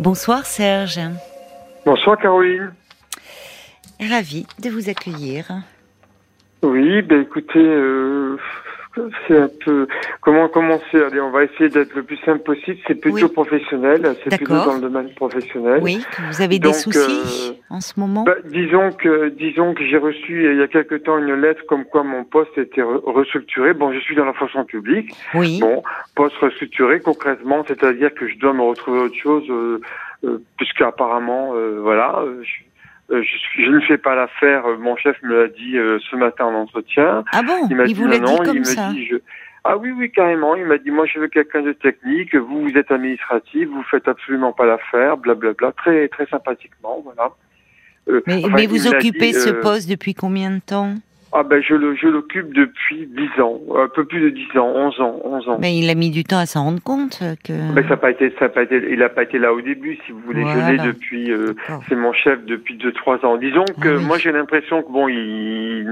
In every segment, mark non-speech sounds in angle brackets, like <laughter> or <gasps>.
Bonsoir Serge. Bonsoir Caroline. Ravi de vous accueillir. Oui, ben écoutez, euh, c'est un peu comment commencer. Allez, on va essayer d'être le plus simple possible. C'est plutôt Oui. professionnel, c'est plutôt dans le domaine professionnel. Oui, vous avez des Donc, soucis euh, en ce moment Ben, disons que disons que j'ai reçu il y a quelque temps une lettre comme quoi mon poste était re- restructuré. Bon, je suis dans la fonction publique. Oui. Bon, poste restructuré concrètement, c'est-à-dire que je dois me retrouver autre chose, euh, euh, puisqu'apparemment, euh, voilà, euh, je, euh, je, suis- je ne fais pas l'affaire. euh, Mon chef me l'a dit euh, ce matin en entretien. Ah bon Il m'a Il vous l'a non, dit non, comme il ça me dit je... Ah oui, oui, carrément. Il m'a dit moi je veux quelqu'un de technique. Vous, vous êtes administratif, vous faites absolument pas l'affaire, blablabla. Très, très sympathiquement, voilà. Euh, Mais, enfin, mais il vous occupez dit, ce euh, poste depuis combien de temps? Ah ben je le, je l'occupe depuis 10 ans, un peu plus de 10 ans, 11 ans, 11 ans. Mais il a mis du temps à s'en rendre compte que. Ben, ça n'a pas été, ça a pas été, il n'a pas été là au début, si vous voulez. Je l'ai depuis, euh, c'est mon chef depuis deux trois ans. Disons que Ah oui. moi j'ai l'impression que bon, il,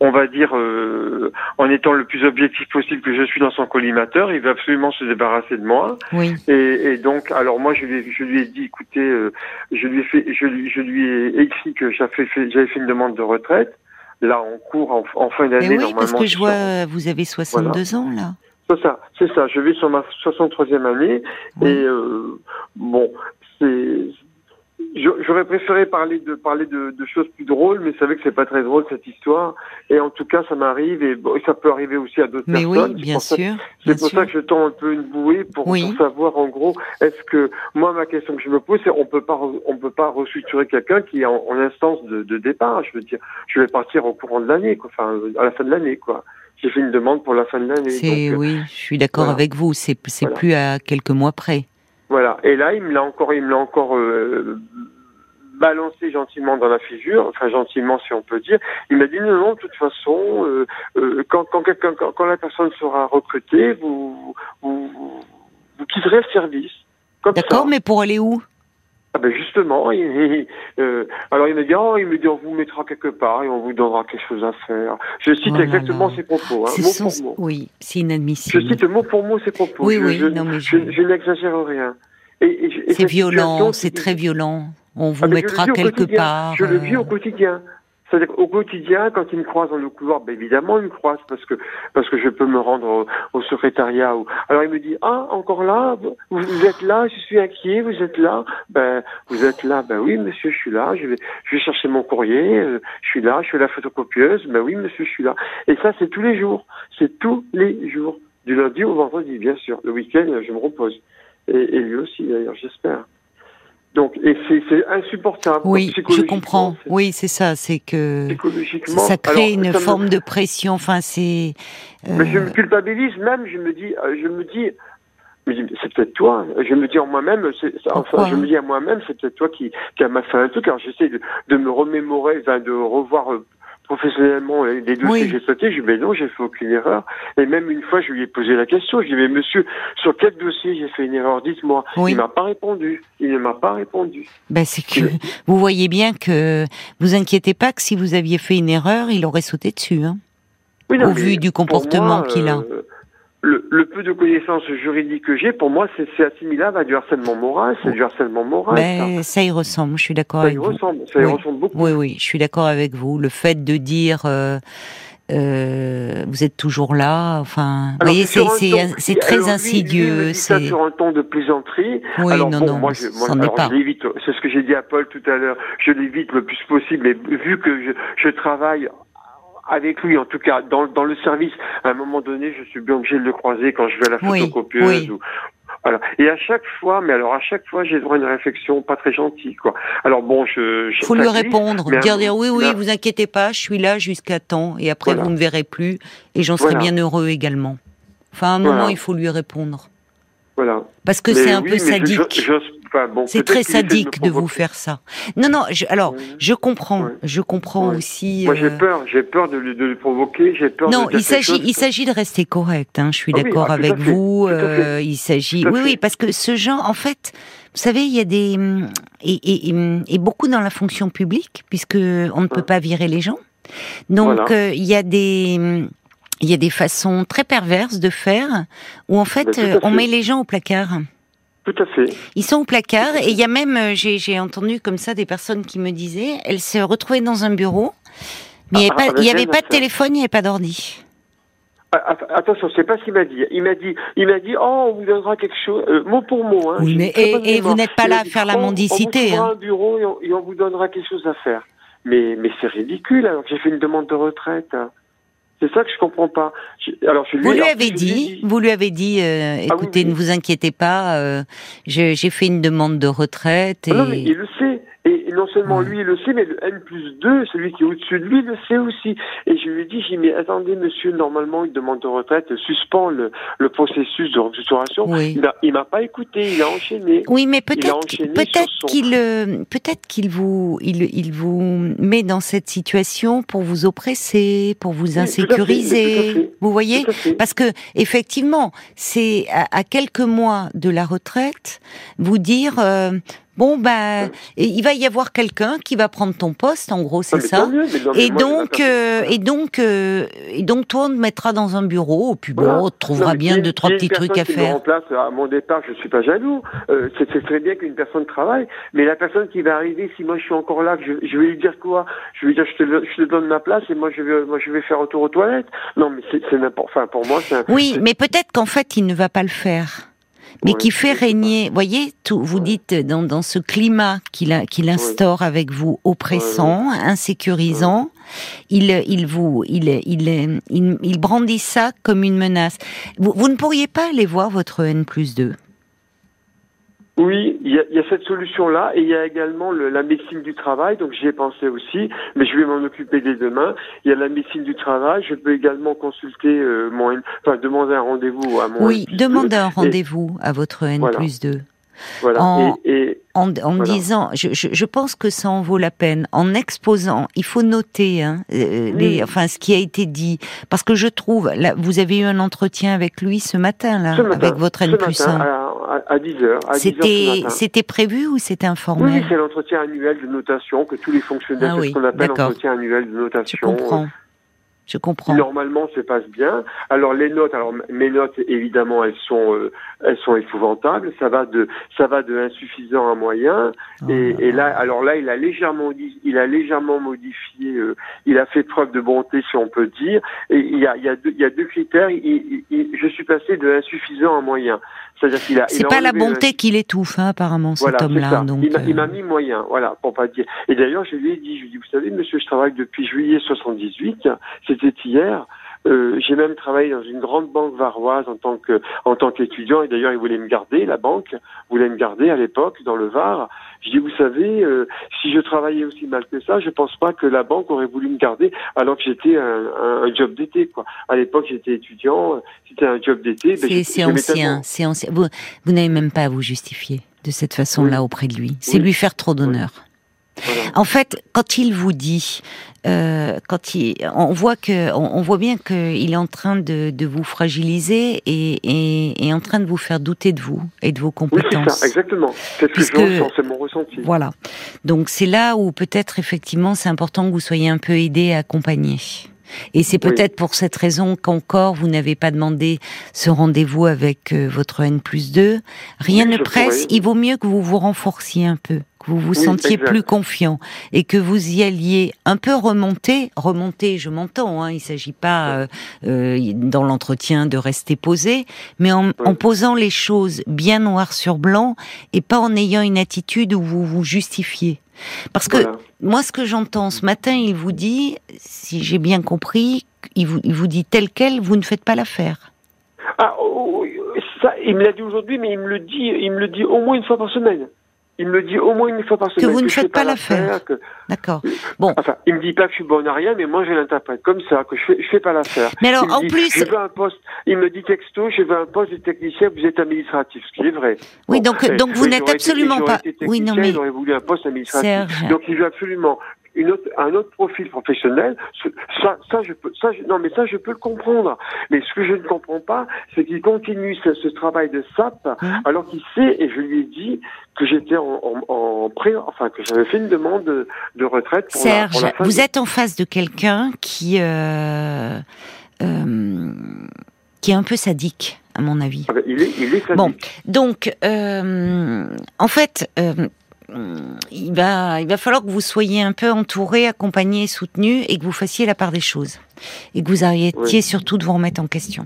on va dire, euh, en étant le plus objectif possible que je suis dans son collimateur, il veut absolument se débarrasser de moi. Oui. Et, et donc, alors moi je lui, ai, je lui ai dit, écoutez, euh, je lui ai fait, je lui, je lui ai écrit que j'avais fait, j'avais fait une demande de retraite. Là, en cours, en, en fin d'année, oui, parce que je vois, vous avez 62 ans là. C'est ça, c'est ça. Je vais sur ma 63e année Oui. et euh, bon, c'est. J'aurais préféré parler de parler de, de choses plus drôles, mais vous savez que c'est pas très drôle cette histoire. Et en tout cas, ça m'arrive et, bon, et ça peut arriver aussi à d'autres Mais personnes. oui, C'est bien sûr. C'est pour sûr. ça que je tends un peu une bouée pour, Oui. pour savoir en gros, est-ce que moi ma question que je me pose, c'est on peut pas on peut pas restructurer quelqu'un qui est en, en instance de, de départ. Je veux dire, je vais partir au courant de l'année, quoi. Enfin, à la fin de l'année, quoi. J'ai fait une demande pour la fin de l'année. C'est euh, oui, je suis d'accord voilà. avec vous. C'est c'est Voilà. plus à quelques mois près. Voilà. Et là, il me l'a encore, il me l'a encore euh, balancé gentiment dans la figure, enfin gentiment si on peut dire. Il m'a dit non, non, de toute façon, euh, euh, quand, quand quelqu'un, quand, quand la personne sera recrutée, vous, vous, quitterez le service. Comme D'accord, ça. mais pour aller où? Ah ben justement, il- il- euh, alors il me dit, oh, il me dit, on vous mettra quelque part et on vous donnera quelque chose à faire. Je cite Oh exactement là. ses propos, hein, mot sont- pour mot. Oui, c'est Je inadmissible. cite mot pour mot ses propos. Oui, je, oui, je, non, mais je, je- je n'exagère rien. Et, et- et C'est violent, c'est très violent. On vous Ah, mettra au quelque quotidien. part. Je le vis euh, au quotidien. C'est-à-dire qu'au quotidien, quand il me croise dans le couloir, ben évidemment, il me croise parce que parce que je peux me rendre au, au secrétariat. Ou... Alors il me dit ah encore là, vous, vous êtes là, je suis inquiet, vous êtes là. Ben vous êtes là, ben oui monsieur, je suis là. Je vais je vais chercher mon courrier, euh, je suis là, je fais la photocopieuse. Ben oui monsieur, je suis là. Et ça c'est tous les jours, c'est tous les jours, du lundi au vendredi bien sûr. Le week-end je me repose et, et lui aussi d'ailleurs, j'espère. Donc et c'est insupportable. Oui, je comprends. c'est- Oui, c'est ça. C'est que ça crée Alors, une ça me- forme de pression. Enfin, c'est. Mais je euh, me culpabilise même, je me dis, euh, je me dis, c'est peut-être toi. Je me dis en moi-même, enfin, je me dis à moi-même, c'est peut-être toi qui, qui m'a fait un truc. Alors j'essaie de, de me remémorer, de revoir euh, professionnellement les dossiers Oui. que j'ai sautés. Je dis, mais non, j'ai fait aucune erreur. Et même une fois, je lui ai posé la question. Je lui ai dit, mais monsieur, sur quel dossier j'ai fait une erreur Dites-moi. Oui. Il m'a pas répondu. Il ne m'a pas répondu. ben, c'est que vous voyez bien que vous inquiétez pas que si vous aviez fait une erreur, il aurait sauté dessus. Hein. Oui, Au vu du comportement qu'il a. euh, Le, le peu de connaissances juridiques que j'ai, pour moi, c'est c'est assimilable à du harcèlement moral. C'est du harcèlement moral. ça. Ben, ça y ressemble. Je suis d'accord Ça avec y vous. ressemble. Ça y Oui. ressemble beaucoup. Oui, oui, je suis d'accord avec vous. Le fait de dire euh, euh, vous êtes toujours là, enfin, vous voyez, c'est très insidieux. C'est sur un ton de plaisanterie. oui, alors non, bon, non, moi, je, moi, alors, pas. je l'évite. C'est ce que j'ai dit à Paul tout à l'heure. Je l'évite le plus possible. Et vu que je, je travaille avec lui, en tout cas dans, dans le service, à un moment donné, je suis bien obligé de le croiser quand je vais à la Oui, photocopieuse. oui. Ou, voilà. Et à chaque fois, mais alors à chaque fois, j'ai droit à une réflexion pas très gentille, quoi. Alors bon, je. je faut lui répondre, dire, dire oui, oui, là- vous inquiétez pas, je suis là jusqu'à temps, et après Voilà. vous me verrez plus, et j'en serai Voilà. bien heureux également. Enfin, à un Voilà. moment, il faut lui répondre, Voilà. parce que c'est un oui, peu je- sadique. je- enfin, bon, C'est très sadique de, vous faire ça. Non, non. Je, alors, je comprends. Je comprends aussi. Moi, j'ai euh, peur, j'ai peur de, le- de le provoquer, j'ai peur Non, de il s'agit, il s'agit de rester correct. Hein, je suis Ah oui, d'accord ah, à avec vous. euh, il s'agit, oui, oui, parce que ce genre, en fait, vous savez, il y a des hum, et, et, et- et beaucoup dans la fonction publique, puisque on ne peut pas virer les gens. Donc, Voilà. euh, il y a des hum, il y a des façons très perverses de faire où en fait Ben, euh, on met les gens au placard. Tout à fait. Ils sont au placard et il y a même, euh, j'ai j'ai entendu comme ça des personnes qui me disaient, elles se retrouvaient dans un bureau, mais il n'y Ah, avait, ah, pas, il avait elle, pas de téléphone, il n'y avait pas d'ordi. Ah, att- Attention, c'est pas ce qu'il m'a dit. Il m'a dit, il m'a dit, oh, on vous donnera quelque chose, euh, mot pour mot. Hein. Oui, mais- et- vous n'êtes pas là à faire la oh, mendicité, On vous hein. un bureau et on, et on vous donnera quelque chose à faire. Mais, mais c'est ridicule, alors que j'ai fait une demande de retraite. hein. C'est ça que je comprends pas. Je- Alors, je lui, Vous lui avez dit, vous lui avez dit, euh, Ah oui, écoutez, oui. ne vous inquiétez pas, euh, j'ai fait une demande de retraite et Non, mais il le sait. Non seulement lui, il le sait, mais le N plus 2, celui qui est au-dessus de lui, le sait aussi. Et je lui ai dit, j'ai dit, mais attendez, monsieur, normalement, une demande de retraite suspend le, le processus de restructuration. Oui. Il m'a- pas écouté, il a enchaîné. Oui, mais a peut-être son- qu'il euh, peut-être qu'il vous il, il vous met dans cette situation pour vous oppresser, pour vous tout à fait, insécuriser. mais tout à fait. Vous voyez. Parce que effectivement, c'est à, à quelques mois de la retraite, vous dire euh, bon ben et il va y avoir quelqu'un qui va prendre ton poste, en gros, c'est mais ça. mieux, non, mais Et moi, donc, euh, et donc, euh, et donc, toi, on te mettra dans un bureau, puis bon, Voilà. on te trouvera Non, bien deux, trois petits trucs à qui me faire. remplace à mon départ, je suis pas jaloux. Euh, c'est très bien qu'une personne travaille, mais la personne qui va arriver, si moi je suis encore là, je, je vais lui dire quoi? Je vais lui dire je te, le- je te donne ma place et moi je vais, moi je vais faire retour aux toilettes. Non, mais c'est n'importe. Enfin, pour moi, c'est. Oui, mais peut-être qu'en fait, il ne va pas le faire. Mais qui fait régner, voyez, tout, vous dites dans, dans ce climat qu'il a- qu'il instaure avec vous, oppressant, insécurisant, il, il vous, il, il, il, il brandit ça comme une menace. Vous, vous ne pourriez pas aller voir votre N plus 2 Oui, il y a, il y a cette solution-là et il y a également le- la médecine du travail, donc j'y ai pensé aussi, mais je vais m'en occuper dès demain. Il y a la médecine du travail, je peux également consulter euh, mon, enfin demander un rendez-vous à mon. Oui, N+2. demandez un rendez-vous à votre N plus 2. Voilà. En- Et, et en, en me Voilà. disant, je, je, je pense que ça en vaut la peine, en exposant, il faut noter hein, euh, les, Oui. enfin ce qui a été dit, parce que je trouve, là, vous avez eu un entretien avec lui ce matin là, ce matin, avec votre N plus matin, 1. à, à, à 10 heures, à 10 heures ce C'était, matin. c'était prévu ou c'était Oui, informel oui, c'est l'entretien annuel de notation que tous les fonctionnaires, Ah c'est oui, ce qu'on appelle l'entretien annuel de Je notation. comprends. Je comprends. Normalement, se passe bien. Alors les notes, alors mes notes, évidemment, elles sont, euh, elles sont épouvantables. Ça va de, ça va de insuffisant à moyen. Oh Et, là et là. alors là, il a légèrement, il a légèrement modifié. euh, il a fait preuve de bonté, si on peut dire. Et il y a, il y a deux, il y a deux critères. Il- il- il- je suis passé de insuffisant à moyen. C'est-à-dire qu'il a. C'est pas la enlevé bonté qui l'étouffe, hein, apparemment, cet voilà, homme-là. Donc, il m'a euh, m'a mis moyen, voilà, pour pas dire. Et d'ailleurs, je lui ai dit, je lui ai dit, vous savez, monsieur, je travaille depuis juillet 78, c'était hier. Euh, j'ai même travaillé dans une grande banque varoise en tant que en tant qu'étudiant et d'ailleurs ils voulaient me garder la banque voulait me garder à l'époque dans le Var je dis vous savez euh, si je travaillais aussi mal que ça je pense pas que la banque aurait voulu me garder alors que j'étais un, un, un job d'été quoi à l'époque j'étais étudiant c'était un job d'été ben, c'est, ancien, c'est ancien. Vous, vous n'avez même pas à vous justifier de cette façon-là Oui. auprès de lui. C'est Oui. lui faire trop d'honneur. Voilà. En fait, quand il vous dit, euh, quand il, on voit que, on, on voit bien qu'il est en train de, de vous fragiliser et, et, et en train de vous faire douter de vous et de vos oui c'est compétences. ça exactement c'est ce que Puisque- je ressens c'est mon ressenti Voilà. Donc c'est là où peut-être effectivement c'est important que vous soyez un peu aidé, accompagné. Et c'est Oui. peut-être pour cette raison qu'encore vous n'avez pas demandé ce rendez-vous avec euh, votre N plus 2. Rien Oui, ne presse, pourrais. il vaut mieux que vous vous renforciez un peu, que vous vous Oui, sentiez exact. plus confiant et que vous y alliez un peu remonter. Remonter, je m'entends, hein, il s'agit pas euh, euh, dans l'entretien de rester posé, mais en, en posant les choses bien noir sur blanc et pas en ayant une attitude où vous vous justifiez. Parce que Voilà. moi, ce que j'entends ce matin, il vous dit, si j'ai bien compris, il vous, il vous dit tel quel, vous ne faites pas l'affaire. Ah, oh, ça, il me l'a dit aujourd'hui, mais il me le dit, il me le dit au moins une fois par semaine. Il me le dit au moins une fois par semaine. vous ne faites pas l'affaire. que- D'accord. Bon. Enfin, il me dit pas que je suis bon à rien, mais moi je l'interprète comme ça, que je fais, je fais pas l'affaire. Mais alors, Il en dit, plus- je veux un poste. Il me dit texto, je veux un poste de technicien, vous êtes administratif, ce qui est vrai. Oui, donc- donc vous n'êtes j'aurais été- absolument j'aurais pas- oui, non, mais- Il aurait voulu un poste administratif. Serge. Donc il veut absolument une autre, un autre profil professionnel. Ça, ça, je peux, ça, je- non, mais ça, je peux le comprendre. Mais ce que je ne comprends pas, c'est qu'il continue ce, ce travail de SAP, Hum. alors qu'il sait, et je lui ai dit que j'étais en, en, en pré, enfin que j'avais fait une demande de, de retraite pour la, Serge, pour la fin vous êtes en face de quelqu'un qui, euh, euh, qui est un peu sadique à mon avis. Ah ben, il, est, il est sadique. Bon, donc, euh, en fait, il, va, il va falloir que vous soyez un peu entouré, accompagné, soutenu, et que vous fassiez la part des choses. Et que vous arrêtiez Oui. surtout de vous remettre en question.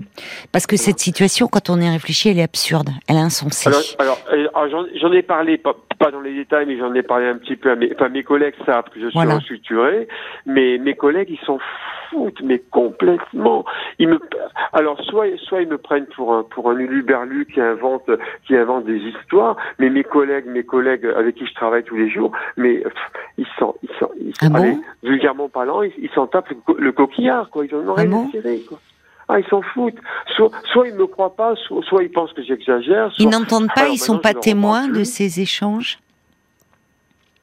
Parce que cette situation, quand on y réfléchit, elle est absurde, elle est insensée. Alors, alors, euh, j'en- ai parlé, pas, pas dans les détails, mais j'en ai parlé un petit peu à mes, enfin, mes collègues savent que je suis Voilà. restructuré, mais mes collègues, ils s'en foutent, mais complètement. Ils me, alors, soit, soit ils me prennent pour un, pour un uluberlu qui invente, qui invente des histoires, mais mes collègues, mes collègues avec qui je travaille tous les jours, mais pff, ils s'en, ils s'en, ils Ah bon? allez, vulgairement parlant, ils ils s'en tapent le, co- le coquillard, quoi. Ils en ont Ah rien bon? quoi. Ah, ils s'en foutent. Soit, soit ils me croient pas, soit, soit ils pensent que j'exagère. Ils n'entendent pas, Alors ils sont pas témoins de ces échanges?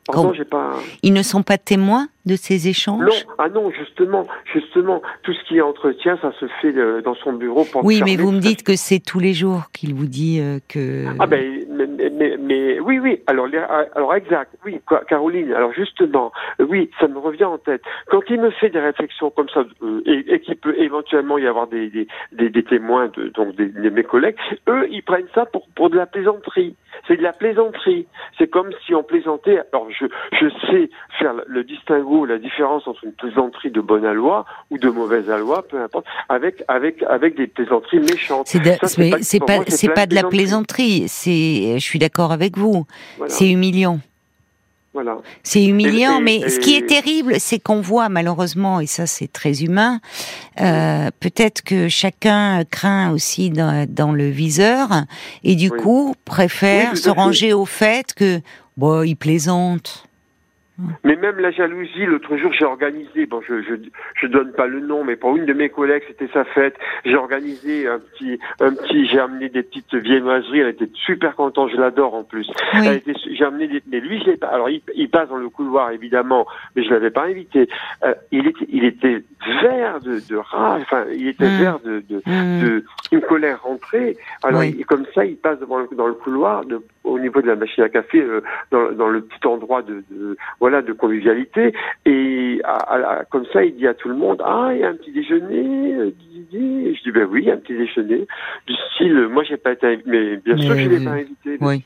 Pardon, Quand- j'ai pas. Ils ne sont pas témoins? De ces échanges Non, ah non, justement, justement, tout ce qui est entretien, ça se fait euh, dans son bureau. Pour Oui, mais vous me dites que c'est tous les jours qu'il vous dit euh, que... Ah ben, mais, mais, oui, oui. Alors, les- alors exact. Oui, Caroline. Alors justement, oui, ça me revient en tête. Quand il me fait des réflexions comme ça euh, et, et qu'il peut éventuellement y avoir des, des, des, des témoins, de, donc des, de mes collègues, eux, ils prennent ça pour pour de la plaisanterie. C'est de la plaisanterie. C'est comme si on plaisantait. Alors je je sais faire le- le la différence entre une plaisanterie de bonne aloi ou de mauvaise aloi, peu importe, avec avec avec des plaisanteries méchantes. C'est de- pas- c'est pas, de la plaisanterie. C'est, je suis d'accord avec vous. Voilà. C'est humiliant. voilà. C'est humiliant, Et- et- mais ce qui est terrible, c'est qu'on voit malheureusement, et ça c'est très humain, euh, peut-être que chacun craint aussi dans, dans le viseur, et du Oui. coup préfère Oui, se ranger au fait que, bon, il plaisante. Mais même la jalousie, l'autre jour, j'ai organisé, bon, je, je, je donne pas le nom, mais pour une de mes collègues, c'était sa fête. J'ai organisé un petit, un petit, j'ai amené des petites viennoiseries. Elle était super contente, je l'adore en plus. Oui. Elle était, j'ai amené des, mais lui, je l'ai pas. Alors, il, il passe dans le couloir, évidemment, mais je l'avais pas invité. Euh, il était, il était vert de, de rage, enfin, il était Mm. vert de, de, Hmm. de une colère rentrée. Alors, Oui. il- comme ça, il passe devant le, dans le couloir, de, au niveau de la machine à café, euh, dans, dans le petit endroit de, de voilà de convivialité. Et à- comme ça, il dit à tout le monde Ah, il y a un petit déjeuner. euh, je dis Ben oui, il y a un petit déjeuner. Du style, moi, j'ai pas été invité, mais bien sûr que je Mais l'ai pas invité. Oui.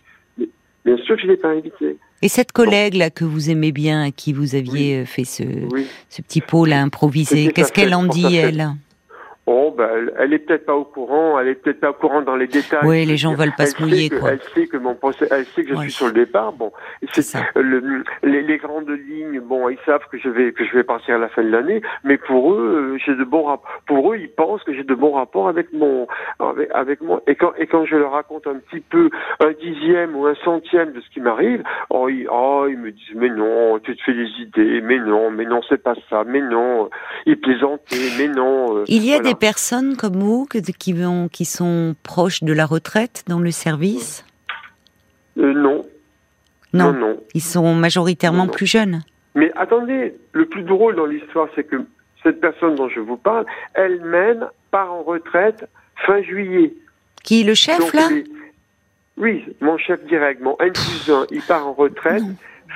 Bien sûr que je l'ai pas invité. Et cette collègue là que vous aimez bien, à qui vous aviez fait ce, Oui. ce petit pot là improvisé, qu'est-ce qu'elle en dit elle? Oh, ben, elle, est peut-être pas au courant, elle est peut-être pas au courant dans les détails. Oui, les gens veulent pas Elle se mouiller, que- quoi. Elle sait que mon procès, elle sait que je Ouais. suis sur le départ. Bon, C'est le, les, les grandes lignes. Bon, ils savent que je vais que je vais partir à la fin de l'année, mais pour eux, euh, j'ai de bons rapports. Pour eux, ils pensent que j'ai de bons rapports avec mon avec, avec moi. Et quand et quand je leur raconte un petit peu un dixième ou un centième de ce qui m'arrive, oh ils, oh, ils me disent mais non, tu te fais des idées, mais non, mais non, c'est pas ça, mais non, ils plaisantaient, mais non. euh, Il y a voilà. des personnes comme vous que- qui, vont, qui sont proches de la retraite dans le service? Euh, non. Non, non, non. ils sont majoritairement Non, non. plus jeunes. Mais attendez, le plus drôle dans l'histoire, c'est que cette personne dont je vous parle, elle-même part en retraite fin juillet. Qui le chef Donc, là? les- Oui, mon chef direct, mon N plus 1, il part en retraite.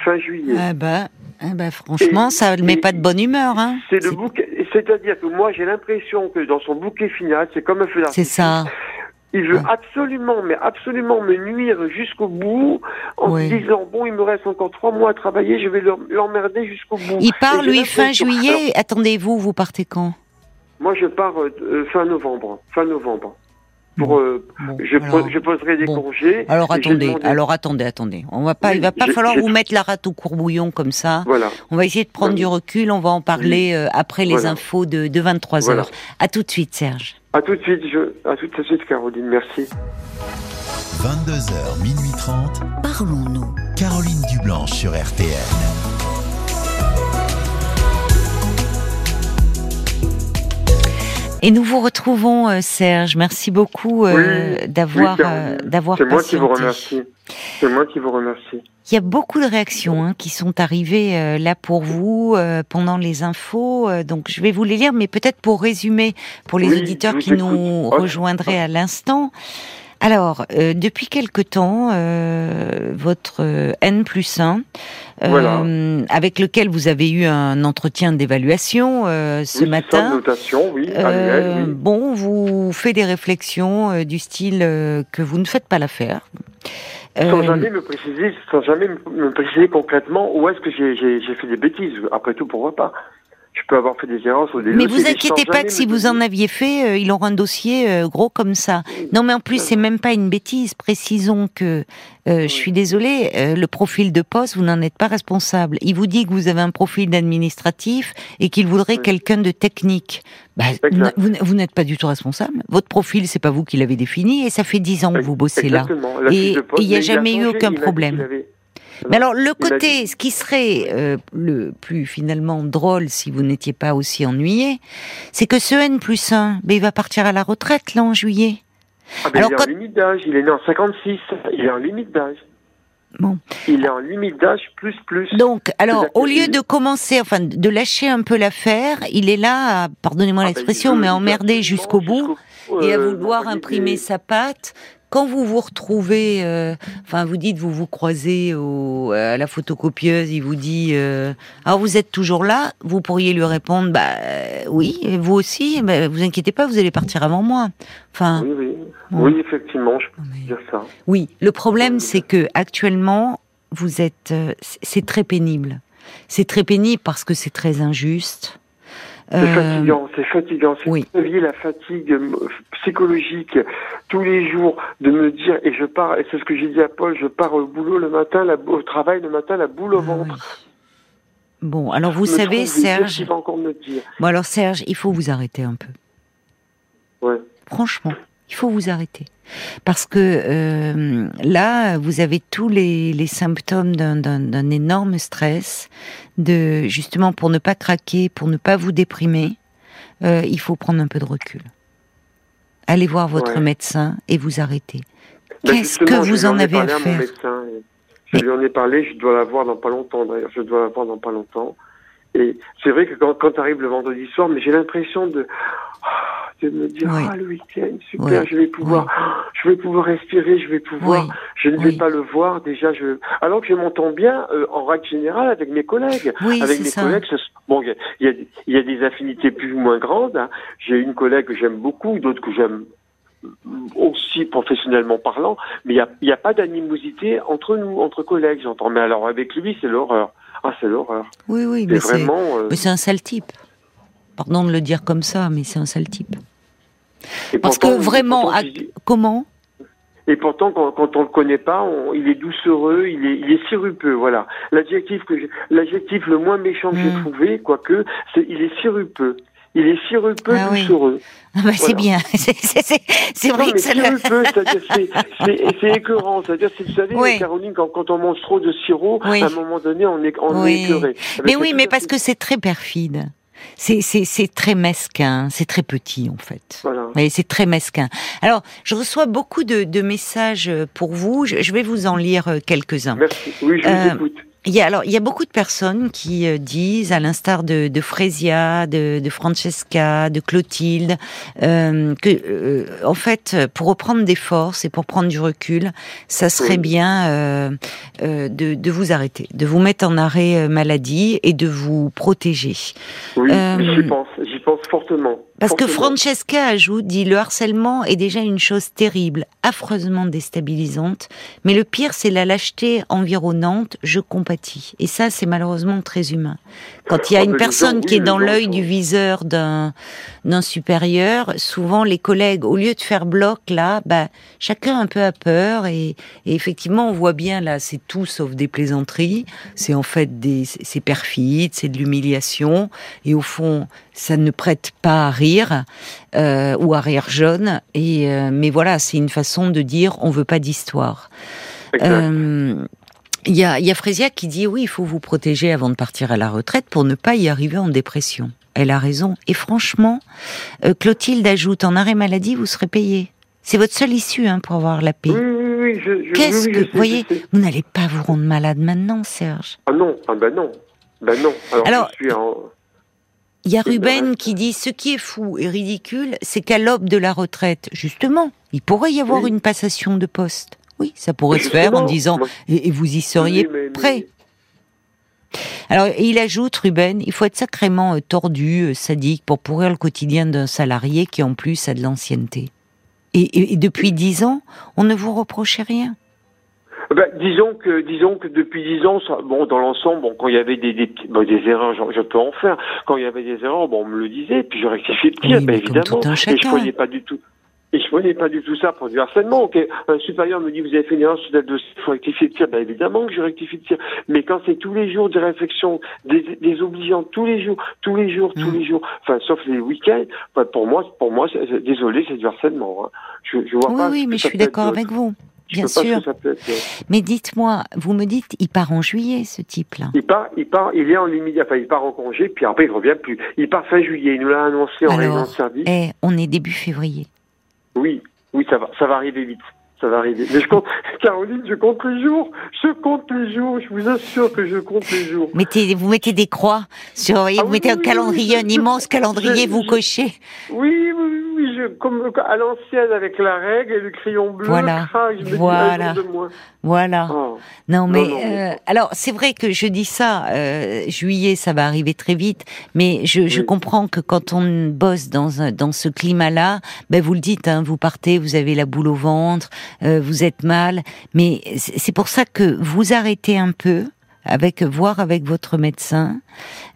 Fin juillet. ah bah, ah bah, franchement, Et- ça ne met et- pas de bonne humeur. Hein. C'est le C'est- bouquet, c'est-à-dire que moi j'ai l'impression que dans son bouquet final, c'est comme un feu C'est d'artifice. ça. Il veut absolument, mais absolument me nuire jusqu'au bout, en se disant bon, il me reste encore trois mois à travailler, je vais l'em- l'emmerder jusqu'au bout. Il part, lui, fin Alors, juillet. Attendez-vous, vous partez quand? Moi, je pars euh, fin novembre. Fin novembre. Pour, euh, Bon, je, alors- je poserai des bon. congés. Alors attendez, demandé- alors attendez, attendez. On va pas, Oui, il va pas je- falloir je- vous mettre la rate au courbouillon comme ça. Voilà. On va essayer de prendre Oui. du recul. On va en parler euh, après les Voilà. infos de, de 23 Voilà. heures. À tout de suite, Serge. À tout de suite, je, à tout de suite, Caroline. Merci. 22h, minuit 30. Parlons-nous. Caroline Dublanche sur RTN. Et nous vous retrouvons, euh, Serge. Merci beaucoup euh, Oui, d'avoir oui, euh, d'avoir C'est moi qui vous remercie. C'est moi qui vous remercie. Il y a beaucoup de réactions hein, qui sont arrivées euh, là pour vous euh, pendant les infos. euh, donc je vais vous les lire, mais peut-être pour résumer pour les Oui, auditeurs qui nous rejoindraient à l'instant. Alors, euh, depuis quelque temps, euh, votre euh, N plus 1, Voilà. avec lequel vous avez eu un entretien d'évaluation euh, ce Oui, c'est ça, matin, notation, oui, annuelle, oui. bon, vous fait des réflexions du style que vous ne faites pas l'affaire. Sans jamais me préciser, sans jamais me- préciser concrètement où est-ce que j'ai fait des bêtises. Après tout, pourquoi pas Je peux avoir fait des erreurs sur des Mais vous inquiétez pas que si vous en aviez fait, euh, il aura un dossier euh, gros comme ça. Non, mais en plus, c'est même pas une bêtise. Précisons que, euh, je suis désolée, euh, le profil de poste, vous n'en êtes pas responsable. Il vous dit que vous avez un profil d'administratif et qu'il voudrait Oui. quelqu'un de technique. Bah, vous, vous n'êtes pas du tout responsable. Votre profil, c'est pas vous qui l'avez défini et ça fait dix ans que vous bossez là. La Et- il y a mais jamais eu aucun problème. Mais alors, le côté, ce qui serait euh, le plus finalement drôle si vous n'étiez pas aussi ennuyé, c'est que ce N plus 1, ben, il va partir à la retraite là en juillet. Ah, ben, Alors, il est quand- en limite d'âge, il est né en 56, il est en limite d'âge. Bon. Il est en limite d'âge plus plus. Donc, alors, au lieu de commencer, enfin, de lâcher un peu l'affaire, il est là, à, pardonnez-moi Ah, ben, l'expression, mais absolument jusqu'au bout. et à euh, vouloir imprimer sa patte. Quand vous vous retrouvez, euh, enfin vous dites, vous vous croisez au, à la photocopieuse, il vous dit, euh, alors vous êtes toujours là, vous pourriez lui répondre, bah euh, oui, et vous aussi, bah, vous inquiétez pas, vous allez partir avant moi. Enfin, Oui, oui. Bon. Oui, effectivement, je peux mais- dire ça. oui. Le problème, c'est que actuellement, vous êtes, euh, c'est très pénible. C'est très pénible parce que c'est très injuste. C'est Euh, fatigant, c'est fatigant. C'est oui. oui. la fatigue euh, psychologique tous les jours de me dire, et je pars, et c'est ce que j'ai dit à Paul, je pars au boulot le matin, la, au travail le matin, la boule au ah ventre. oui. Bon, alors vous savez, Serge. qu'il va encore me dire Bon alors Serge, il faut vous arrêter un peu. Ouais. Franchement, il faut vous arrêter. Parce que euh, là, vous avez tous les, les symptômes d'un- énorme stress, de justement pour ne pas craquer, pour ne pas vous déprimer, euh, il faut prendre un peu de recul. Allez voir votre Ouais. médecin et vous arrêter. Ben, Qu'est-ce que vous en avez à faire médecin, Je lui en ai parlé, je dois la voir dans pas longtemps d'ailleurs, je dois la voir dans pas longtemps. Et c'est vrai que quand, quand arrive le vendredi soir, mais j'ai l'impression de, ah, de me dire, Oui. ah, le week-end, super, Oui. je vais pouvoir, <gasps> je vais pouvoir respirer, je vais pouvoir, je ne vais pas le voir, déjà, je, alors que je m'entends bien, euh, en règle générale, avec mes collègues. Oui, avec mes ça. collègues, bon, il y a, y, a, des affinités plus ou moins grandes. hein. J'ai une collègue que j'aime beaucoup, d'autres que j'aime aussi professionnellement parlant, mais il n'y a, il y a pas d'animosité entre nous, entre collègues, j'entends. Mais alors avec lui, c'est l'horreur. Ah, c'est l'horreur. Oui, oui, mais c'est euh, mais c'est un sale type. Pardon de le dire comme ça, mais c'est un sale type. et Parce pourtant- que vraiment, pourtant, à- comment Et pourtant, quand, quand on le connaît pas, on- il est doucereux, il est, il est sirupeux. Voilà. L'adjectif que j'ai- l'adjectif le moins méchant que j'ai Mm. trouvé, quoique, c'est il est sirupeux. Il est sirupeux, Ah oui. doucereux. Ah bah, C'est Voilà. bien. <laughs> C'est- C'est c'est- Non, vrai mais que ça le... sirupeux, c'est- écœurant. C'est-à-dire, c'est- vous savez, Oui. Caroline, quand, quand on mange trop de sirop, Oui. à un moment donné, on est, on Oui. est écœuré. Mais Avec oui, tout mais parce que c'est très perfide. C'est très mesquin, c'est très petit en fait. Voilà. Oui, c'est très mesquin. Alors, je reçois beaucoup de, de messages pour vous. Je, je vais vous en lire euh, quelques-uns. Merci. Oui, je Euh, vous écoute. Il y a alors il y a beaucoup de personnes qui euh, disent, à l'instar de, de Frésia, de, de Francesca, de Clotilde, euh, que euh, en fait, pour reprendre des forces et pour prendre du recul, ça serait bien euh, euh, de, de vous arrêter, de vous mettre en arrêt maladie et de vous protéger. Oui, euh, j'y pense. J'y pense fortement. Parce que. Francesca ajoute, dit, le harcèlement est déjà une chose terrible, affreusement déstabilisante, mais le pire, c'est la lâcheté environnante, je Et ça, c'est malheureusement très humain. Quand il y a Ah, une personne gens, qui est dans l'œil sont- du viseur d'un supérieur, souvent les collègues, au lieu de faire bloc, là, bah, chacun un peu a peur, et, et effectivement, on voit bien, là, c'est tout sauf des plaisanteries, c'est en fait des, c'est c'est perfide, c'est de l'humiliation, et au fond, ça ne prête pas à rire euh, ou à rire jaune. Et euh, mais voilà, c'est une façon de dire on veut pas d'histoire. Euh, Il y a, y a Frésia qui dit oui, il faut vous protéger avant de partir à la retraite pour ne pas y arriver en dépression. Elle a raison. Et franchement, euh, Clotilde ajoute en arrêt maladie, vous serez payé. C'est votre seule issue hein, pour avoir la paix. Oui, oui, oui, je, je, Qu'est-ce que je sais, vous voyez. Vous n'allez pas vous rendre malade maintenant, Serge. Ah non, ah ben non. Ben non. Alors, Alors, je suis en... Il y a Ruben qui dit ce qui est fou et ridicule, c'est qu'à l'aube de la retraite, justement, il pourrait y avoir Oui. une passation de poste. Oui, ça pourrait se faire en disant et, et vous y seriez Oui, mais- mais- prêt. Alors, il ajoute, Ruben, il faut être sacrément euh, tordu, euh, sadique, pour pourrir le quotidien d'un salarié qui, en plus, a de l'ancienneté. Et, et- et depuis dix ans, on ne vous reprochait rien. Ben, disons que disons que depuis dix ans, bon, dans l'ensemble, bon, quand il y avait des des, petits- bon, des erreurs, je, je peux en faire. Quand il y avait des erreurs, bon, on me le disait, puis je rectifiais le tir, Oui, ben, évidemment. tout un et je chacun. voyais pas du tout. Et je voyais pas du tout ça pour du harcèlement. Ok, un supérieur me dit vous avez fait une erreur sur tel dossier, il faut rectifier le tir. Ben évidemment que je rectifie le tir. Mais quand c'est tous les jours des réflexions, des, des obligeants tous les jours, tous les jours, tous Mm. les jours, enfin sauf les week-ends, enfin, pour moi, pour moi, désolé, c'est du harcèlement. Hein. Je, je vois Oui, pas. oui, mais je suis d'accord avec vous. Bien sûr. être. Mais dites-moi, vous me dites, il part en juillet, ce type-là. Il part, il part, il est en limite, enfin, il part en congé, puis après il revient plus. Il part fin juillet, il nous l'a annoncé en Alors, réunion de service. Eh, on est début février. Oui, oui, ça va, ça va arriver vite. Ça va arriver. Mais je compte, <laughs> Caroline, je compte les jours. Je compte les jours. Je vous assure que je compte les jours. Mettez, vous mettez des croix sur, Ah vous oui, mettez un calendrier, oui, un immense calendrier, vous cochez. Oui, oui, oui, je, comme à l'ancienne avec la règle et le crayon bleu. Voilà, je voilà. de. Oh. Non, mais, non, euh, alors c'est vrai que je dis ça, euh, juillet, ça va arriver très vite, mais je, je Oui. comprends que quand on bosse dans dans ce climat-là, ben vous le dites, hein, vous partez, vous avez la boule au ventre, euh, vous êtes mal, mais c'est c'est pour ça que vous arrêtez un peu avec voir avec votre médecin.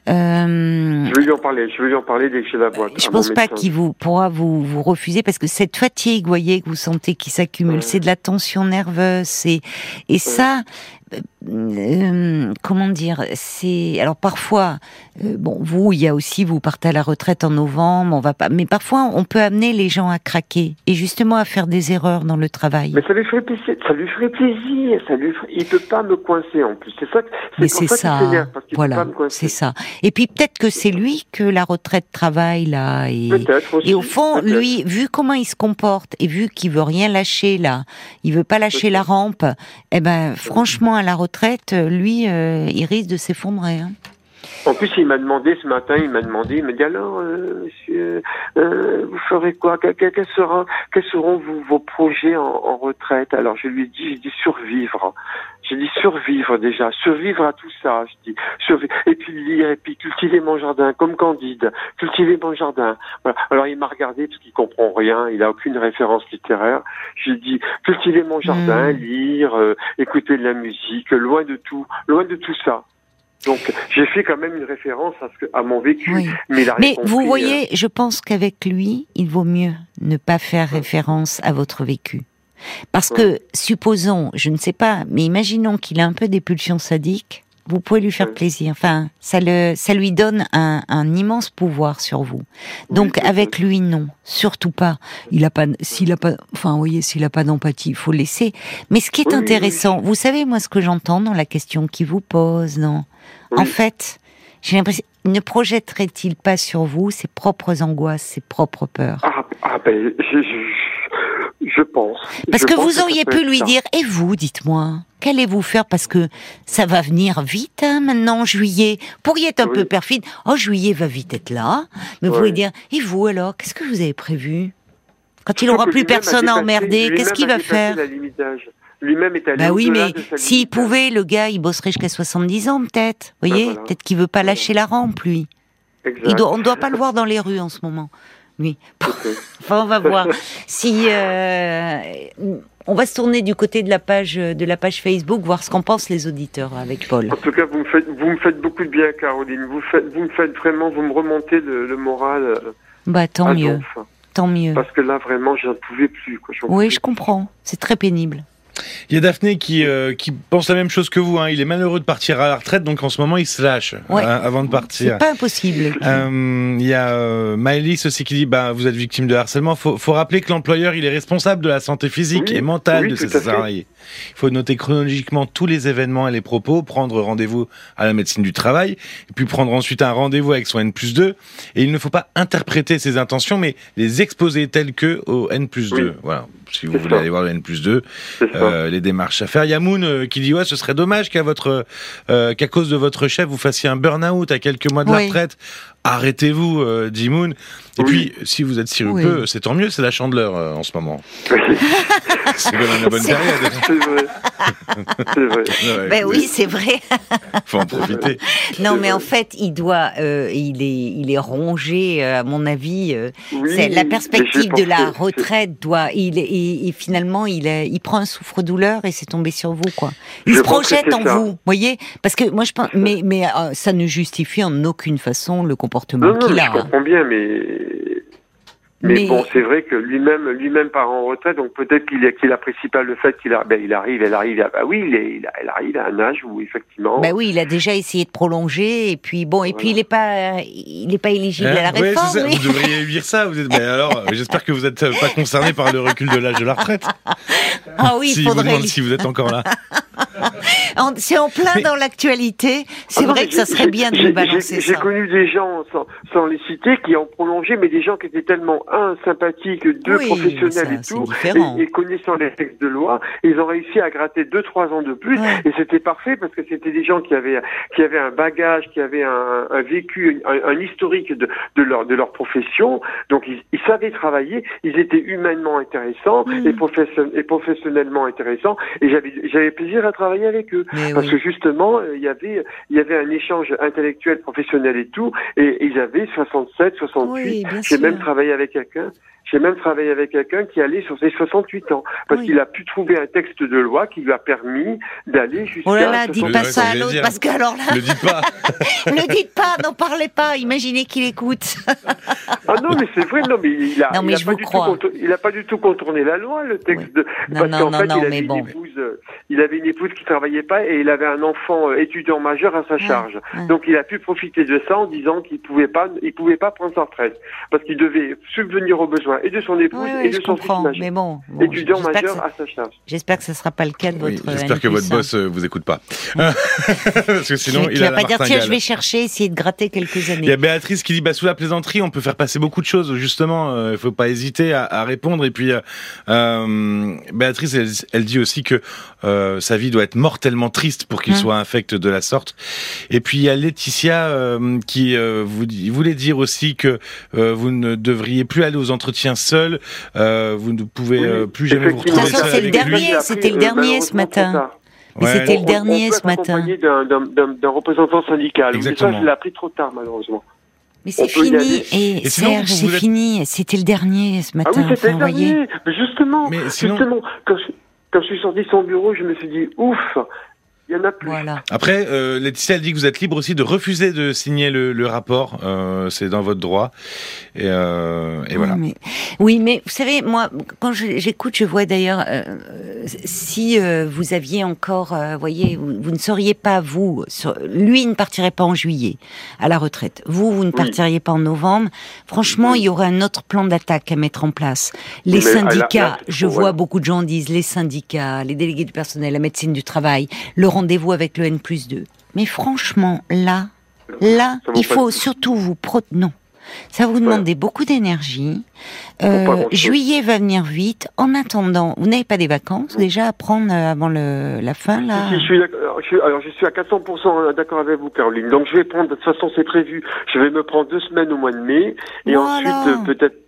Euh, Je vais lui en parler. Je vais lui en parler dès que j'ai la boîte. je pense pas qu'il vous pourra vous, vous refuser parce que cette fatigue, vous voyez, que vous sentez qui s'accumule, Ouais. c'est de la tension nerveuse, c'est et ça, euh, euh, comment dire, c'est alors parfois, euh, bon, vous, il y a aussi, vous partez à la retraite en novembre, on va pas, mais parfois on peut amener les gens à craquer et justement à faire des erreurs dans le travail. Mais ça lui ferait plaisir. Ça lui ferait plaisir. Ça lui ferait... Il peut pas me coincer en plus. C'est ça. que- Mais pour c'est ça, parce voilà, c'est ça. Et puis peut-être que c'est lui que la retraite travaille là et. Aussi. Et au fond, lui, vu comment il se comporte et vu qu'il veut rien lâcher là, il veut pas lâcher la rampe. Eh ben, franchement, à la retraite, lui, euh, il risque de s'effondrer. Hein. En plus, il m'a demandé ce matin, il m'a demandé, il m'a dit alors, euh, monsieur, euh, vous ferez quoi? Quels sera- quels seront vos, vos projets en, en retraite? Alors, je lui ai dit, j'ai dit survivre. J'ai dit survivre déjà, survivre à tout ça. Je dis survivre. Et puis lire, et puis cultiver mon jardin, comme Candide, cultiver mon jardin. Voilà. Alors, il m'a regardé parce qu'il comprend rien, il a aucune référence littéraire. J'ai dit cultiver mon jardin, Mm. lire, euh, écouter de la musique, loin de tout, loin de tout ça. Donc, j'ai fait quand même une référence à, ce que, à mon vécu. Oui. Mais, il a Mais vous hein. voyez, je pense qu'avec lui, il vaut mieux ne pas faire référence à votre vécu. Parce que, supposons, je ne sais pas, mais imaginons qu'il a un peu des pulsions sadiques, vous pouvez lui faire plaisir. Enfin, ça, le, ça lui donne un, un immense pouvoir sur vous. Donc, avec lui, non, surtout pas. Il a pas, s'il a pas, enfin, vous voyez, s'il a pas d'empathie, il faut le laisser. Mais ce qui est Oui, oui, intéressant, vous savez, moi, ce que j'entends dans la question qu'il vous pose, non? En fait, j'ai l'impression, ne projetterait-il pas sur vous ses propres angoisses, ses propres peurs? Ah, ah ben, je, je, je pense. Parce Je que pense vous auriez pu lui ça. dire, et vous, dites-moi, qu'allez-vous faire Parce que ça va venir vite, hein, maintenant, juillet? Pourriez être un Oui. peu perfide. Oh, juillet va vite être là. Mais vous pouvez dire, et vous alors, qu'est-ce que vous avez prévu? Quand il Sauf aura que plus personne à emmerder, qu'est-ce qu'il va faire? Lui-même est allé Bah oui, mais s'il pouvait, le gars, il bosserait jusqu'à 70 ans, peut-être. Vous voyez? Bah voilà. Peut-être qu'il veut pas lâcher la rampe, lui. Exact. Il doit- on ne doit pas le voir dans les rues en ce moment. Oui. <laughs> Enfin, on va voir. Si euh, on va se tourner du côté de la page de la page Facebook, voir ce qu'en pensent les auditeurs avec Paul. En tout cas, vous me faites, vous me faites beaucoup de bien, Caroline. Vous faites, vous me faites vraiment, vous me remontez le, le moral. euh, Bah tant mieux, donf. tant mieux. Parce que là, vraiment, j'en pouvais plus. Quoi. Oui, je comprends. C'est très pénible. Il y a Daphné qui, euh, qui pense la même chose que vous. Hein. Il est malheureux de partir à la retraite, donc en ce moment il se lâche Ouais. hein, avant de C'est partir. pas impossible. Euh, Il y a euh, Maëlys aussi qui dit bah, vous êtes victime de harcèlement. Faut, faut rappeler que l'employeur il est responsable de la santé physique Oui, et mentale oui, de ses salariés. Il faut noter chronologiquement tous les événements et les propos, prendre rendez-vous à la médecine du travail, et puis prendre ensuite un rendez-vous avec son N plus 2. Et il ne faut pas interpréter ses intentions, mais les exposer telles que au N plus 2. Oui. Voilà. Si vous voulez ça. aller voir le N plus 2, C'est ça. euh, les démarches à faire. Yamoun euh, qui dit ouais, ce serait dommage qu'à votre euh, qu'à cause de votre chef vous fassiez un burn-out à quelques mois de la retraite. Arrêtez-vous, euh, dit Moon. Et Oui. puis, si vous êtes sirupeux, c'est tant mieux, c'est la chandeleur euh, en ce moment. <laughs> c'est quand même la bonne période. C'est vrai. C'est vrai. <laughs> Ouais, Ben oui, c'est vrai. <laughs> faut en profiter. Non, mais en fait, il doit, euh, il est, il est rongé, euh, à mon avis. euh, Oui, c'est la perspective de la retraite doit, il, est- et, et finalement, il, est- il prend un souffre-douleur et c'est tombé sur vous, quoi. Il Je se projette en ça. vous, voyez? Parce que moi, je pense, mais, mais euh, ça ne justifie en aucune façon le comportement Non, non, qu'il mais a. je hein. comprends bien, mais. Mais, Mais- bon, c'est vrai que lui-même, lui-même part en retraite, donc peut-être qu'il qu'il apprécie pas le fait qu'il a, ben, il arrive, elle arrive, à, bah oui, il, est, il, a- elle arrive à un âge où effectivement. Ben oui, il a déjà essayé de prolonger et puis bon, et puis il est pas, il est pas éligible à la Hein Ouais, réforme. c'est ça. Vous devriez lire ça. Vous êtes... Mais alors, euh, j'espère que vous n'êtes pas concerné par le recul de l'âge de la retraite. Ah oui, si il vous faudrait. demande si vous êtes encore là. <laughs> C'est en plein Mais- dans l'actualité. C'est Ah vrai que ça j'ai- serait bien de j'ai- j'ai- balancer J'ai ça. connu des gens, sans, sans les citer, qui ont prolongé, mais des gens qui étaient tellement, un, sympathiques, deux, Oui, professionnels ça, et tout, et, et connaissant les textes de loi, ils ont réussi à gratter deux, trois ans de plus, Ouais. et c'était parfait parce que c'était des gens qui avaient, qui avaient un bagage, qui avaient un, un vécu, un, un historique de, de leur, de leur profession, donc ils, ils savaient travailler, ils étaient humainement intéressants Mm. et, profession- et professionnellement intéressants, et j'avais, j'avais plaisir à travailler avec eux. Mais Parce oui. que justement, euh, il y avait, il y avait un échange intellectuel, professionnel et tout, et ils avaient 67, 68. Oui, J'ai même travaillé avec quelqu'un. J'ai même travaillé avec quelqu'un qui allait sur ses 68 ans, parce Oui. qu'il a pu trouver un texte de loi qui lui a permis d'aller jusqu'à. Oh là là, dites 68. pas ça à l'autre, parce que alors là, Ne <laughs> dites pas. ne dites pas, n'en parlez pas, imaginez qu'il écoute. Ah non, mais c'est vrai, non, mais il a, Non, mais il a je pas vous du tout crois. contour- il a pas du tout contourné la loi, le texte Oui. de. Non, parce non, qu'en non, fait, non, il avait mais une bon. épouse, euh, il avait une épouse qui travaillait pas et il avait un enfant euh, étudiant majeur à sa charge. ouais. Donc il a pu profiter de ça en disant qu'il pouvait pas, il pouvait pas prendre sa retraite parce qu'il devait subvenir aux besoins et de son épouse Oui, et oui, de je son fils comprends, majeur. mais bon, bon, étudiant j'espère que majeur ça- à sa charge. J'espère que ce sera pas le cas de Oui, votre. J'espère que N+1. votre boss euh, vous écoute pas. <laughs> Parce que sinon, il a va la pas dire tiens, je vais chercher, essayer de gratter quelques Il y années. a Béatrice qui dit bah sous la plaisanterie on peut faire passer beaucoup de choses justement euh, il faut pas hésiter à, à répondre et puis euh, euh, Béatrice elle, elle dit aussi que euh, sa vie doit être mortellement triste pour qu'il Hum. soit infect de la sorte et puis il y a Laetitia euh, qui euh, vous dit- voulait dire aussi que euh, vous ne devriez plus aller aux entretiens seul euh, vous ne pouvez Oui, euh, plus jamais vous retrouver seul c'est le avec lui dernier, c'était le Euh, dernier ce matin. Mais Ouais. c'était le on dernier peut ce matin. d'un- représentant syndical. Mais ça, Exactement. je l'ai appris trop tard, malheureusement. Mais c'est fini, et, Serge, c'est êtes- fini. C'était le dernier ce Ah matin. oui, c'était enfin, le dernier. Mais justement, Mais sinon- justement, quand je, quand je suis sorti de son bureau, je me suis dit, ouf, il y en a plus. Voilà. Après, euh, Laetitia, elle dit que vous êtes libre aussi de refuser de signer le, le rapport. Euh, c'est dans votre droit. Et, euh, et voilà. Oui mais, oui, mais vous savez, moi, quand j'écoute, je vois d'ailleurs, euh, si euh, vous aviez encore, euh, voyez, vous, vous ne seriez pas, vous, sur- lui ne partirait pas en juillet à la retraite. Vous, vous ne partiriez pas en novembre. Franchement, il y aurait un autre plan d'attaque à mettre en place. Les Mais, là- syndicats, là, je vois beaucoup de gens disent les syndicats, les délégués du personnel, la médecine du travail, le rendez-vous avec le N plus 2. Mais franchement, là, là, il faut surtout vous pro... Non. Ça vous demander beaucoup d'énergie. Euh, juillet va venir vite. En attendant, vous n'avez pas des vacances déjà à prendre euh, avant le, la fin là Si, si, je suis, d'accord- je suis- alors, je suis à 400% d'accord avec vous, Caroline. Donc, je vais prendre, de toute façon, c'est prévu. Je vais me prendre deux semaines au mois de mai. Et Voilà. ensuite, euh, peut-être, peut-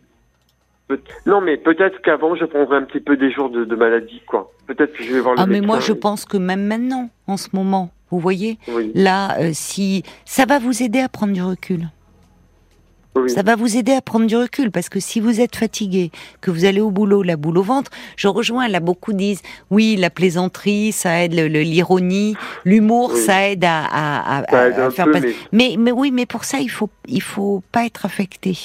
non, mais peut-être qu'avant, je prendrai un petit peu des jours de, de maladie, quoi. Peut-être que je vais voir le Ah mais moi je pense que même maintenant, en ce moment, vous voyez, Oui, là, euh, si ça va vous aider à prendre du recul. oui. Ça va vous aider à prendre du recul parce que si vous êtes fatigué, que vous allez au boulot, la boule au ventre, je rejoins, là beaucoup disent oui, la plaisanterie, ça aide, l'ironie, l'humour, Oui. ça aide à, à- à- Ça aide à un faire peu, passer- mais mais, mais oui, mais pour ça, il faut, il faut pas être affecté.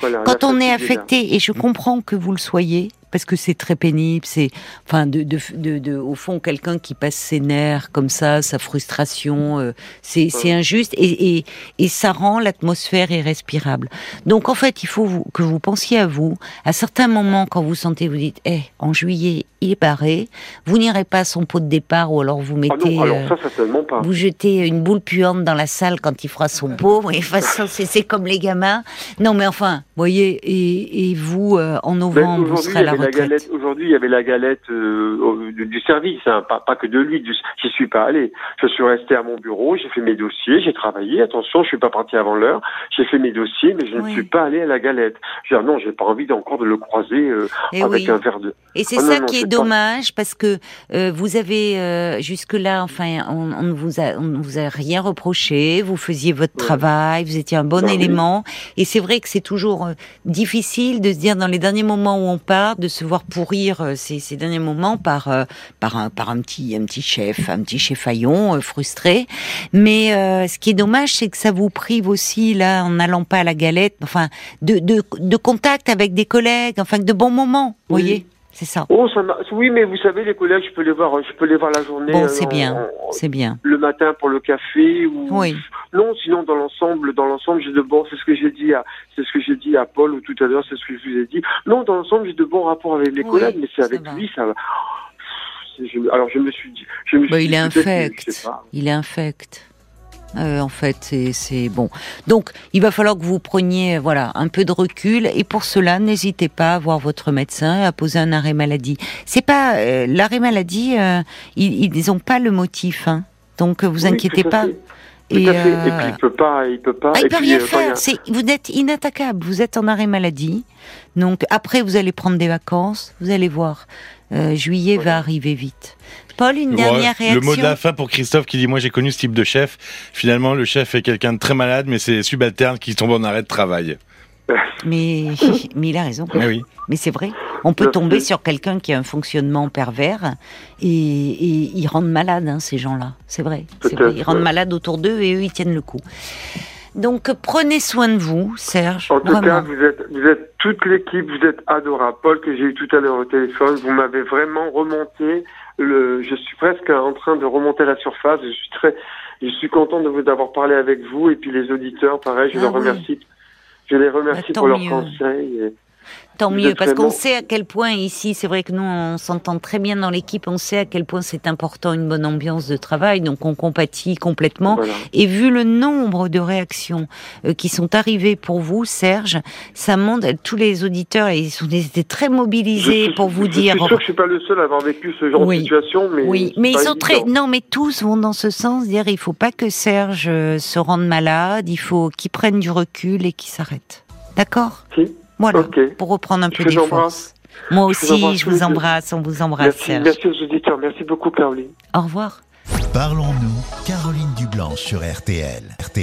Voilà. Quand on est affecté, et je comprends que vous le soyez, parce que c'est très pénible, c'est, enfin, de, de, de, de- au fond, quelqu'un qui passe ses nerfs comme ça, sa frustration, euh, c'est, c'est injuste, et, et, et ça rend l'atmosphère irrespirable. Donc, en fait, il faut vous- que vous pensiez à vous. À certains moments, quand vous sentez, vous dites, eh, en juillet, il est barré, vous n'irez pas à son pot de départ, ou alors vous Ah mettez... non, alors euh, ça, certainement pas. vous jetez une boule puante dans la salle quand il fera son pot. Et de toute façon, c'est c'est comme les gamins. Non, mais enfin, voyez, et, et vous, euh, en novembre, vous serez à la la retraite. galette. Aujourd'hui, il y avait la galette euh, du, service, hein, pas, pas que de lui. du- J'y suis pas allé. Je suis resté à mon bureau, j'ai fait mes dossiers, j'ai travaillé. Attention, je suis pas parti avant l'heure. J'ai fait mes dossiers, mais je Oui. ne suis pas allé à la galette. Je veux dire, non, j'ai pas envie encore de le croiser euh, Eh avec oui. un verre de. Et c'est Oh non, ça non, qui est pas- dommage parce que euh, vous avez euh, jusque-là, enfin, on, on ne vous a, on ne vous a rien reproché. Vous faisiez votre Ouais. travail, vous étiez un bon Bah oui. élément. Et c'est vrai que c'est toujours difficile de se dire dans les derniers moments où on part, de se voir pourrir euh, ces, ces derniers moments par euh, par un par un petit un petit chef, un petit chef faillon euh, frustré. Mais euh, ce qui est dommage, c'est que ça vous prive aussi là, en n'allant pas à la galette, enfin, de de, de contact avec des collègues, enfin, de bons moments. Vous Oui. voyez, c'est ça. Oh, ça oui, mais vous savez, les collègues, je peux les voir, je peux les voir la journée. Bon, c'est en- bien, en- c'est bien. le matin pour le café ou Oui. Non sinon dans l'ensemble dans l'ensemble j'ai de bons c'est ce que j'ai dit à c'est ce que j'ai dit à Paul ou tout à l'heure c'est ce que je vous ai dit non dans l'ensemble j'ai de bons rapports avec les Oui, collègues mais c'est avec va. lui ça va je- alors je me suis dit je me suis Bah, il dit, est je infect. sais pas. Il est infect. Euh, en fait, c'est- bon. Donc, il va falloir que vous preniez, voilà, un peu de recul. Et pour cela, n'hésitez pas à voir votre médecin, à poser un arrêt maladie. C'est pas euh, l'arrêt maladie. euh, ils, ils ont pas le motif, hein. Donc, vous Oui, inquiétez pas. fait. Tout à fait. Et euh, puis il peut pas, il peut pas. Ah, il et peut puis, rien euh, faire. vous êtes inattaquable. Vous êtes en arrêt maladie. Donc après, vous allez prendre des vacances. Vous allez voir. Euh, juillet va arriver vite. Paul, une Ouais, dernière réaction. Le mot de la fin pour Christophe qui dit Moi j'ai connu ce type de chef. Finalement, le chef est quelqu'un de très malade, mais c'est les subalternes qui tombent en arrêt de travail. <laughs> Mais, mais il a raison. Mais oui. Mais c'est vrai. On peut Merci. tomber sur quelqu'un qui a un fonctionnement pervers et, et ils rendent malades, hein, ces gens-là. C'est vrai. Ils rendent ouais. malades autour d'eux et eux, ils tiennent le coup. Donc, prenez soin de vous, Serge. En tout vraiment. cas, vous êtes, vous êtes toute l'équipe, vous êtes adorable. Paul, que j'ai eu tout à l'heure au téléphone, vous m'avez vraiment remonté. Le, je suis presque en train de remonter la surface. Je suis très, je suis content de vous d'avoir parlé avec vous et puis les auditeurs, pareil, je Ah oui. remercie. Je les remercie Bah, pour leurs mieux. conseils. et- Tant mieux, parce qu'on sait à quel point ici, c'est vrai que nous, on s'entend très bien dans l'équipe, on sait à quel point c'est important une bonne ambiance de travail, donc on compatit complètement. Voilà. Et vu le nombre de réactions euh, qui sont arrivées pour vous, Serge, ça montre, tous les auditeurs, ils sont ils étaient très Je mobilisés suis- pour vous Je dire. suis sûr que je suis pas le seul à avoir vécu ce genre Oui. de situation, mais Oui, mais ils sont très. Non, mais tous vont dans ce sens, dire il faut pas que Serge euh, se rende malade, il faut qu'il prenne du recul et qu'il s'arrête. D'accord? Si. Voilà. Pour reprendre un Je peu embrasse. forces. Moi Je vous aussi, je vous les embrasse, on vous embrasse, Merci, Serge. merci aux auditeurs. Merci beaucoup, Caroline. Au revoir. Parlons-nous, Caroline Dublanche sur RTL. RTL.